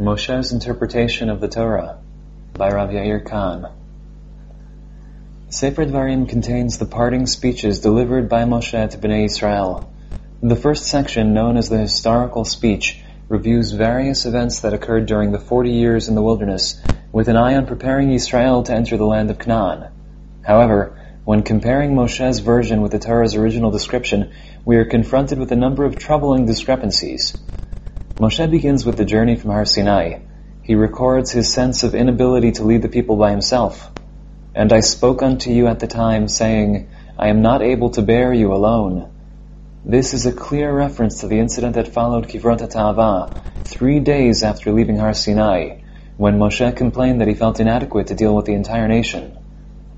Moshe's Interpretation of the Torah by Rav Yair Kahn. Sefer Dvarim contains the parting speeches delivered by Moshe to Bnei Israel. The first section, known as the historical speech, reviews various events that occurred during the 40 years in the wilderness with an eye on preparing Israel to enter the land of Canaan. However, when comparing Moshe's version with the Torah's original description, we are confronted with a number of troubling discrepancies. Moshe begins with the journey from Har Sinai. He records his sense of inability to lead the people by himself. And I spoke unto you at the time, saying, I am not able to bear you alone. This is a clear reference to the incident that followed Kivrot HaTa'ava, three days after leaving Har Sinai, when Moshe complained that he felt inadequate to deal with the entire nation.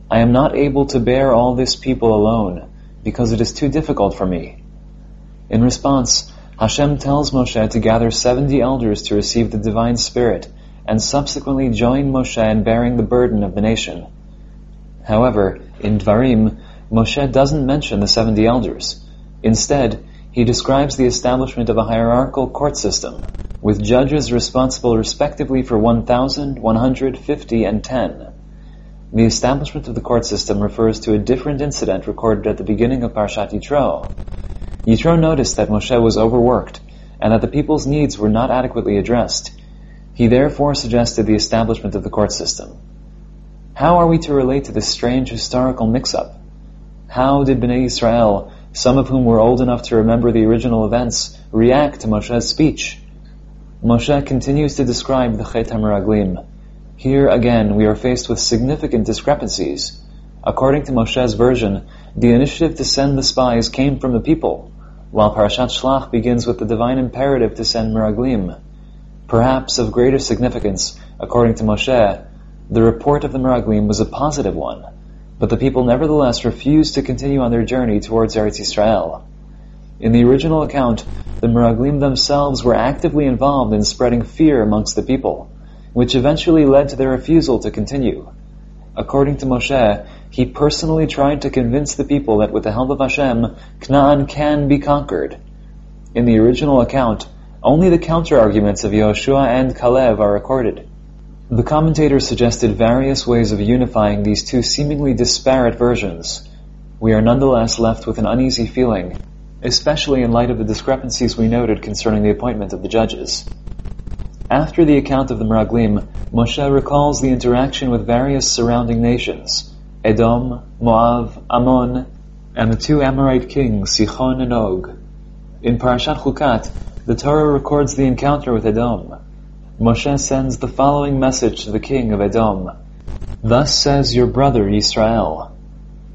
I am not able to bear all this people alone, because it is too difficult for me. In response, Hashem tells Moshe to gather 70 elders to receive the divine spirit and subsequently join Moshe in bearing the burden of the nation. However, in Dvarim, Moshe doesn't mention the 70 elders. Instead, he describes the establishment of a hierarchical court system, with judges responsible respectively for 1,000, 150, and 10. The establishment of the court system refers to a different incident recorded at the beginning of Parshat Yitro. Yitro noticed that Moshe was overworked and that the people's needs were not adequately addressed. He therefore suggested the establishment of the court system. How are we to relate to this strange historical mix-up? How did Bnei Israel, some of whom were old enough to remember the original events, react to Moshe's speech? Moshe continues to describe the Chet HaMeraglim. Here again, we are faced with significant discrepancies. According to Moshe's version, the initiative to send the spies came from the people, while Parashat Shlach begins with the divine imperative to send Meraglim. Perhaps of greater significance, according to Moshe, the report of the Meraglim was a positive one, but the people nevertheless refused to continue on their journey towards Eretz Israel. In the original account, the Meraglim themselves were actively involved in spreading fear amongst the people, which eventually led to their refusal to continue. According to Moshe, he personally tried to convince the people that with the help of Hashem, Canaan can be conquered. In the original account, only the counter-arguments of Yehoshua and Caleb are recorded. The commentators suggested various ways of unifying these two seemingly disparate versions. We are nonetheless left with an uneasy feeling, especially in light of the discrepancies we noted concerning the appointment of the judges. After the account of the Meraglim, Moshe recalls the interaction with various surrounding nations, Edom, Moab, Ammon, and the two Amorite kings, Sichon and Og. In Parashat Chukat, the Torah records the encounter with Edom. Moshe sends the following message to the king of Edom. Thus says your brother Israel,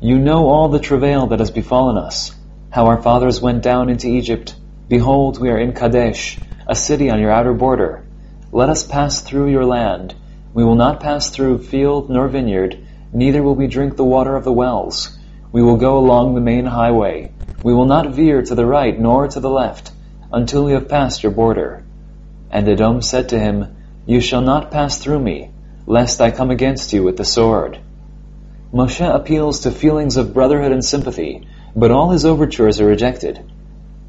You know all the travail that has befallen us, how our fathers went down into Egypt. Behold, we are in Kadesh, a city on your outer border. Let us pass through your land. We will not pass through field nor vineyard, neither will we drink the water of the wells. We will go along the main highway. We will not veer to the right nor to the left, until we have passed your border. And Edom said to him, You shall not pass through me, lest I come against you with the sword. Moshe appeals to feelings of brotherhood and sympathy, but all his overtures are rejected.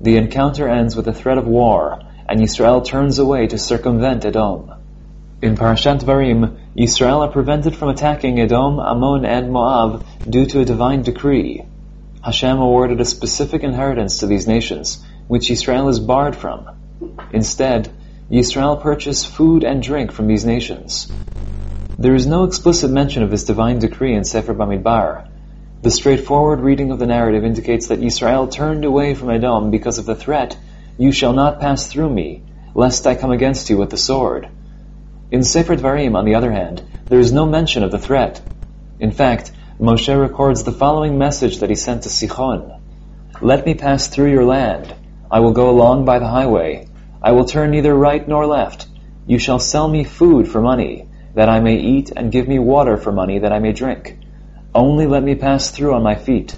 The encounter ends with a threat of war, and Israel turns away to circumvent Edom. In Parashat Dvarim, Israel are prevented from attacking Edom, Ammon, and Moab due to a divine decree. Hashem awarded a specific inheritance to these nations, which Israel is barred from. Instead, Israel purchased food and drink from these nations. There is no explicit mention of this divine decree in Sefer Bamidbar. The straightforward reading of the narrative indicates that Israel turned away from Edom because of the threat, You shall not pass through me, lest I come against you with the sword. In Sefer Dvarim, on the other hand, there is no mention of the threat. In fact, Moshe records the following message that he sent to Sichon. Let me pass through your land. I will go along by the highway. I will turn neither right nor left. You shall sell me food for money, that I may eat, and give me water for money, that I may drink. Only let me pass through on my feet.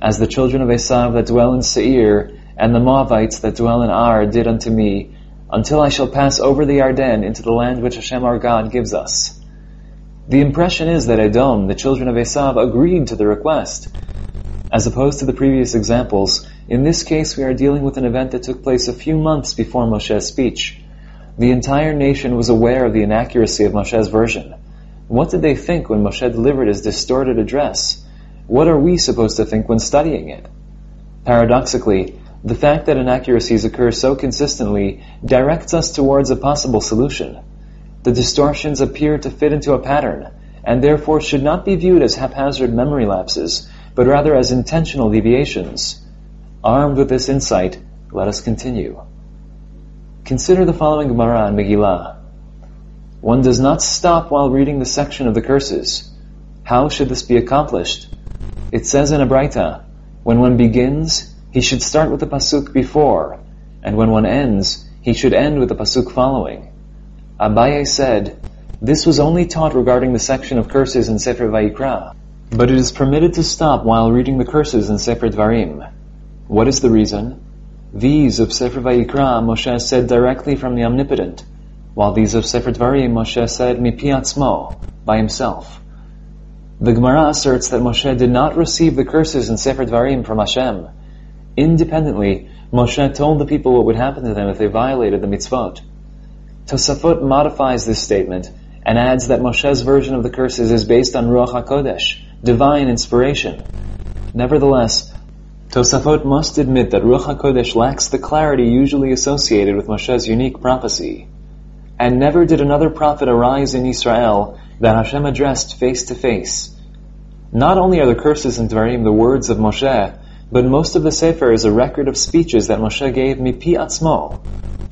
As the children of Esav that dwell in Seir, and the Moabites that dwell in Ar did unto me, until I shall pass over the Yarden into the land which Hashem our God gives us. The impression is that Edom, the children of Esav, agreed to the request. As opposed to the previous examples, in this case we are dealing with an event that took place a few months before Moshe's speech. The entire nation was aware of the inaccuracy of Moshe's version. What did they think when Moshe delivered his distorted address? What are we supposed to think when studying it? Paradoxically, the fact that inaccuracies occur so consistently directs us towards a possible solution. The distortions appear to fit into a pattern, and therefore should not be viewed as haphazard memory lapses, but rather as intentional deviations. Armed with this insight, let us continue. Consider the following Gemara in Megillah. One does not stop while reading the section of the curses. How should this be accomplished? It says in a Braita, when one begins, he should start with the pasuk before, and when one ends, he should end with the pasuk following. Abaye said, this was only taught regarding the section of curses in Sefer Vayikra, but it is permitted to stop while reading the curses in Sefer Dvarim. What is the reason? These of Sefer Vayikra Moshe said directly from the Omnipotent, while these of Sefer Dvarim Moshe said mipi atzmo, by himself. The Gemara asserts that Moshe did not receive the curses in Sefer Dvarim from Hashem. Independently, Moshe told the people what would happen to them if they violated the mitzvot. Tosafot modifies this statement and adds that Moshe's version of the curses is based on Ruach HaKodesh, divine inspiration. Nevertheless, Tosafot must admit that Ruach HaKodesh lacks the clarity usually associated with Moshe's unique prophecy. And never did another prophet arise in Israel that Hashem addressed face to face. Not only are the curses in Dvarim the words of Moshe, but most of the Sefer is a record of speeches that Moshe gave mipi atzmo.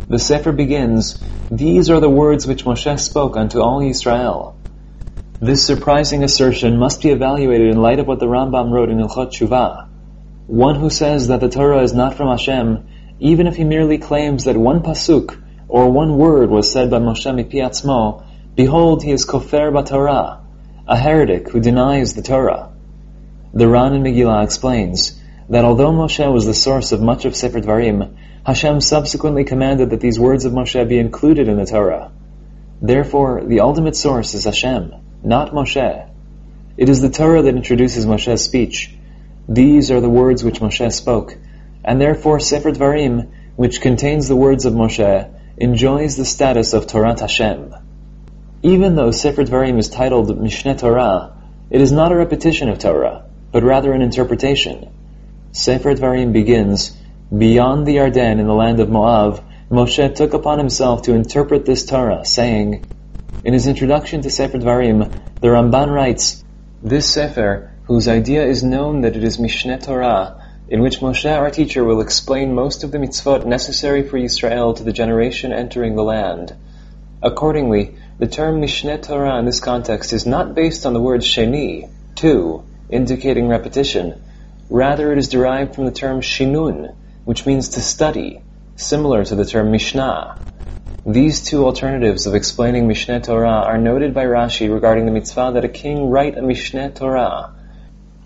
The Sefer begins, These are the words which Moshe spoke unto all Israel. This surprising assertion must be evaluated in light of what the Rambam wrote in Hilchot Teshuvah. One who says that the Torah is not from Hashem, even if he merely claims that one pasuk, or one word was said by Moshe mipi behold, he is kofer b'Torah, a heretic who denies the Torah. The Ran in Megillah explains that although Moshe was the source of much of Sefer Dvarim, Hashem subsequently commanded that these words of Moshe be included in the Torah. Therefore, the ultimate source is Hashem, not Moshe. It is the Torah that introduces Moshe's speech. These are the words which Moshe spoke, and therefore Sefer Dvarim, which contains the words of Moshe, enjoys the status of Torah Hashem. Even though Sefer Dvarim is titled Mishneh Torah, it is not a repetition of Torah, but rather an interpretation. Sefer Dvarim begins, Beyond the Yarden in the land of Moab, Moshe took upon himself to interpret this Torah, saying, in his introduction to Sefer Dvarim, the Ramban writes, This Sefer, whose idea is known that it is Mishneh Torah, in which Moshe, our teacher, will explain most of the mitzvot necessary for Israel to the generation entering the land. Accordingly, the term Mishneh Torah in this context is not based on the word sheni, two, indicating repetition. Rather, it is derived from the term shinun, which means to study, similar to the term Mishnah. These two alternatives of explaining Mishneh Torah are noted by Rashi regarding the mitzvah that a king write a Mishneh Torah,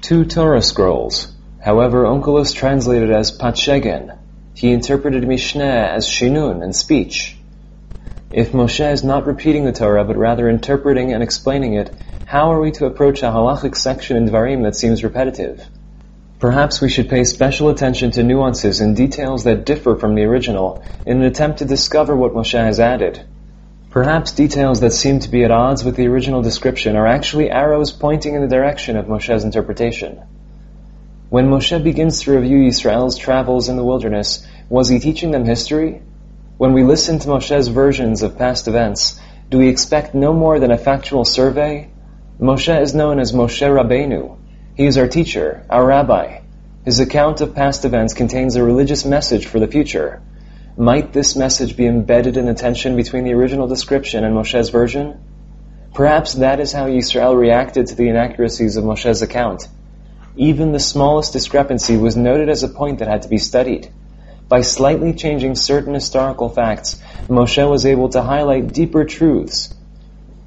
two Torah scrolls. However, Onkelos translated as Patshegen. He interpreted Mishneh as Shinun and speech. If Moshe is not repeating the Torah, but rather interpreting and explaining it, how are we to approach a halachic section in Dvarim that seems repetitive? Perhaps we should pay special attention to nuances and details that differ from the original in an attempt to discover what Moshe has added. Perhaps details that seem to be at odds with the original description are actually arrows pointing in the direction of Moshe's interpretation. When Moshe begins to review Israel's travels in the wilderness, was he teaching them history? When we listen to Moshe's versions of past events, do we expect no more than a factual survey? Moshe is known as Moshe Rabbeinu, he is our teacher, our rabbi. His account of past events contains a religious message for the future. Might this message be embedded in the tension between the original description and Moshe's version? Perhaps that is how Israel reacted to the inaccuracies of Moshe's account. Even the smallest discrepancy was noted as a point that had to be studied. By slightly changing certain historical facts, Moshe was able to highlight deeper truths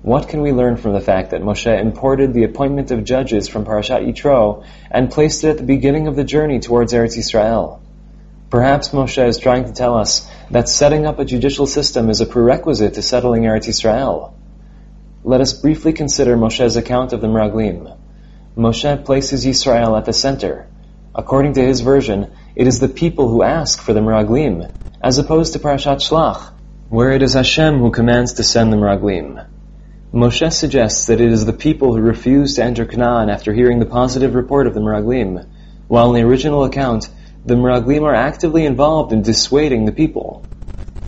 what can we learn from the fact that Moshe imported the appointment of judges from Parashat Yitro and placed it at the beginning of the journey towards Eretz Yisrael? Perhaps Moshe is trying to tell us that setting up a judicial system is a prerequisite to settling Eretz Yisrael. Let us briefly consider Moshe's account of the Meraglim. Moshe places Yisrael at the center. According to his version, it is the people who ask for the Meraglim, as opposed to Parashat Shlach, where it is Hashem who commands to send the Meraglim. Moshe suggests that it is the people who refuse to enter Canaan after hearing the positive report of the Meraglim, while in the original account, the Meraglim are actively involved in dissuading the people.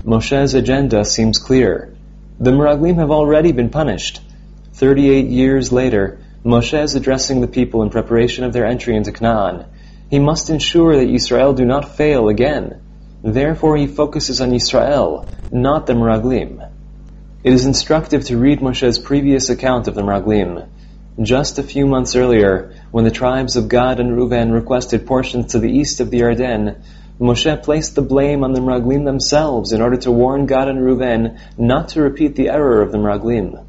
Moshe's agenda seems clear. The Meraglim have already been punished. Thirty-eight years later, Moshe is addressing the people in preparation of their entry into Canaan. He must ensure that Israel do not fail again. Therefore he focuses on Israel, not the Meraglim. It is instructive to read Moshe's previous account of the Meraglim. Just a few months earlier, when the tribes of Gad and Reuven requested portions to the east of the Yarden, Moshe placed the blame on the Meraglim themselves in order to warn Gad and Reuven not to repeat the error of the Meraglim.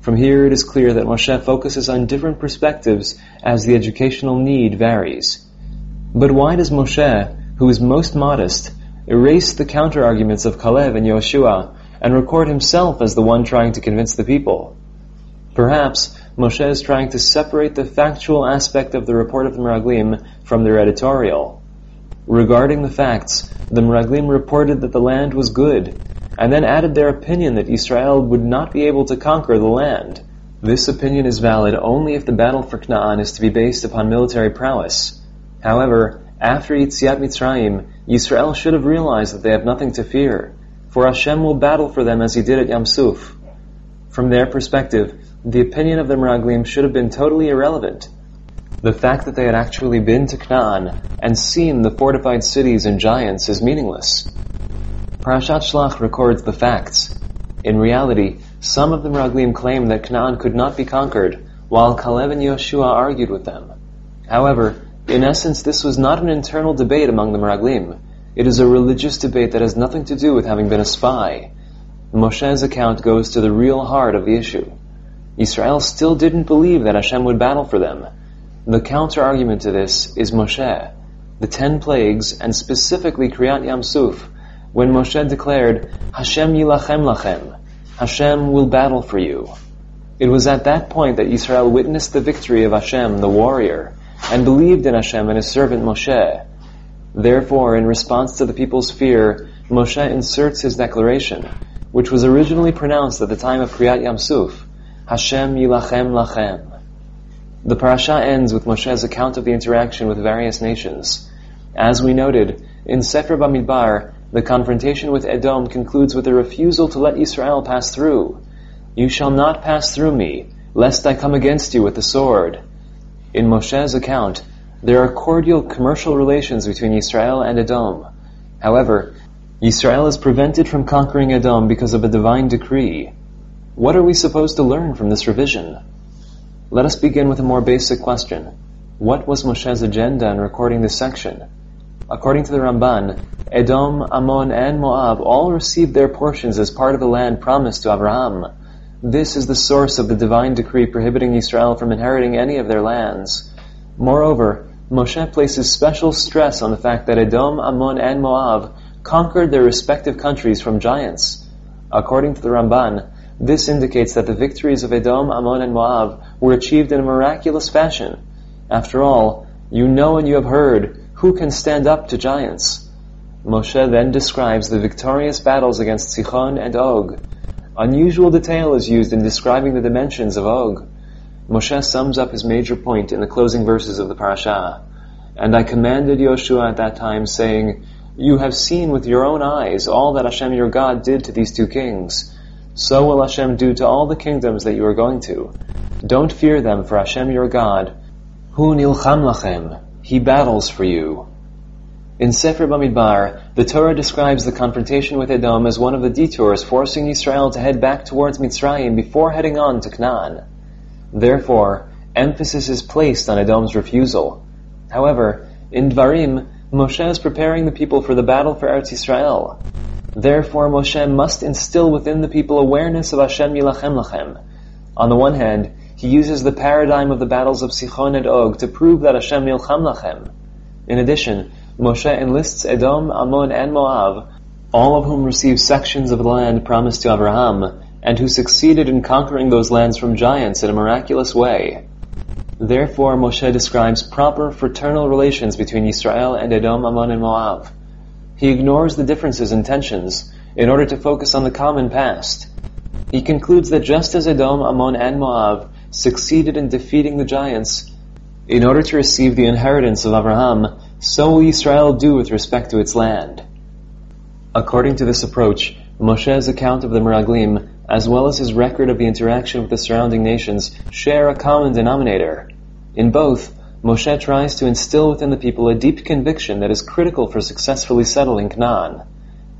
From here it is clear that Moshe focuses on different perspectives as the educational need varies. But why does Moshe, who is most modest, erase the counter-arguments of Kalev and Yoshua and record himself as the one trying to convince the people? Perhaps Moshe is trying to separate the factual aspect of the report of the Meraglim from their editorial. Regarding the facts, the Meraglim reported that the land was good, and then added their opinion that Israel would not be able to conquer the land. This opinion is valid only if the battle for Canaan is to be based upon military prowess. However, after Yetziat Mitzrayim, Israel should have realized that they have nothing to fear, for Hashem will battle for them as he did at Yamsuf. From their perspective, the opinion of the Meraglim should have been totally irrelevant. The fact that they had actually been to Canaan and seen the fortified cities and giants is meaningless. Parashat Shlach records the facts. In reality, some of the Meraglim claimed that Canaan could not be conquered, while Caleb and Yoshua argued with them. However, in essence, this was not an internal debate among the Meraglim. It is a religious debate that has nothing to do with having been a spy. Moshe's account goes to the real heart of the issue. Israel still didn't believe that Hashem would battle for them. The counter-argument to this is Moshe, the ten plagues, and specifically Kriyat Yamsuf, when Moshe declared, Hashem yilachem lachem, Hashem will battle for you. It was at that point that Israel witnessed the victory of Hashem, the warrior, and believed in Hashem and his servant Moshe. Therefore, in response to the people's fear, Moshe inserts his declaration, which was originally pronounced at the time of Kriyat Yamsuf, Hashem yilachem lachem. The parasha ends with Moshe's account of the interaction with various nations. As we noted, in Sefer Bamidbar, the confrontation with Edom concludes with a refusal to let Israel pass through. You shall not pass through me, lest I come against you with the sword. In Moshe's account, there are cordial commercial relations between Israel and Edom. However, Israel is prevented from conquering Edom because of a divine decree. What are we supposed to learn from this revision? Let us begin with a more basic question. What was Moshe's agenda in recording this section? According to the Ramban, Edom, Ammon, and Moab all received their portions as part of the land promised to Abraham. This is the source of the divine decree prohibiting Israel from inheriting any of their lands. Moreover, Moshe places special stress on the fact that Edom, Ammon, and Moab conquered their respective countries from giants. According to the Ramban, this indicates that the victories of Edom, Ammon, and Moab were achieved in a miraculous fashion. After all, you know and you have heard who can stand up to giants? Moshe then describes the victorious battles against Sichon and Og. Unusual detail is used in describing the dimensions of Og. Moshe sums up his major point in the closing verses of the parasha. And I commanded Yoshua at that time, saying, You have seen with your own eyes all that Hashem your God did to these two kings. So will Hashem do to all the kingdoms that you are going to. Don't fear them, for Hashem your God, Hu nilcham lachem, he battles for you. In Sefer Bamidbar, the Torah describes the confrontation with Edom as one of the detours forcing Israel to head back towards Mitzrayim before heading on to Canaan. Therefore, emphasis is placed on Edom's refusal. However, in Dvarim, Moshe is preparing the people for the battle for Eretz Israel. Therefore, Moshe must instill within the people awareness of Hashem Yilachem Lachem. On the one hand, he uses the paradigm of the battles of Sichon and Og to prove that Hashem nilcham lachem. In addition, Moshe enlists Edom, Ammon, and Moab, all of whom receive sections of the land promised to Abraham, and who succeeded in conquering those lands from giants in a miraculous way. Therefore, Moshe describes proper fraternal relations between Israel and Edom, Ammon, and Moab. He ignores the differences in tensions in order to focus on the common past. He concludes that just as Edom, Ammon, and Moab succeeded in defeating the giants in order to receive the inheritance of Abraham, so will Israel do with respect to its land. According to this approach, Moshe's account of the Meraglim, as well as his record of the interaction with the surrounding nations, share a common denominator. In both, Moshe tries to instill within the people a deep conviction that is critical for successfully settling Canaan.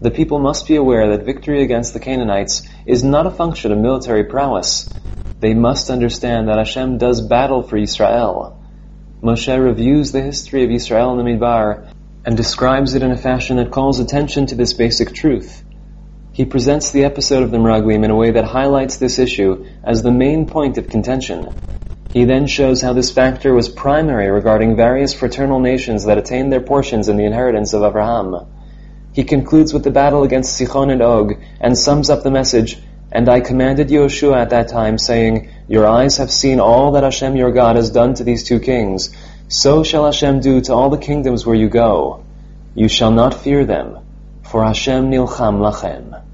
The people must be aware that victory against the Canaanites is not a function of military prowess. They must understand that Hashem does battle for Israel. Moshe reviews the history of Israel in the Midbar and describes it in a fashion that calls attention to this basic truth. He presents the episode of the Meraglim in a way that highlights this issue as the main point of contention. He then shows how this factor was primary regarding various fraternal nations that attained their portions in the inheritance of Abraham. He concludes with the battle against Sichon and Og and sums up the message, And I commanded Yoshua at that time, saying, Your eyes have seen all that Hashem your God has done to these two kings. So shall Hashem do to all the kingdoms where you go. You shall not fear them, for Hashem nilcham lachem.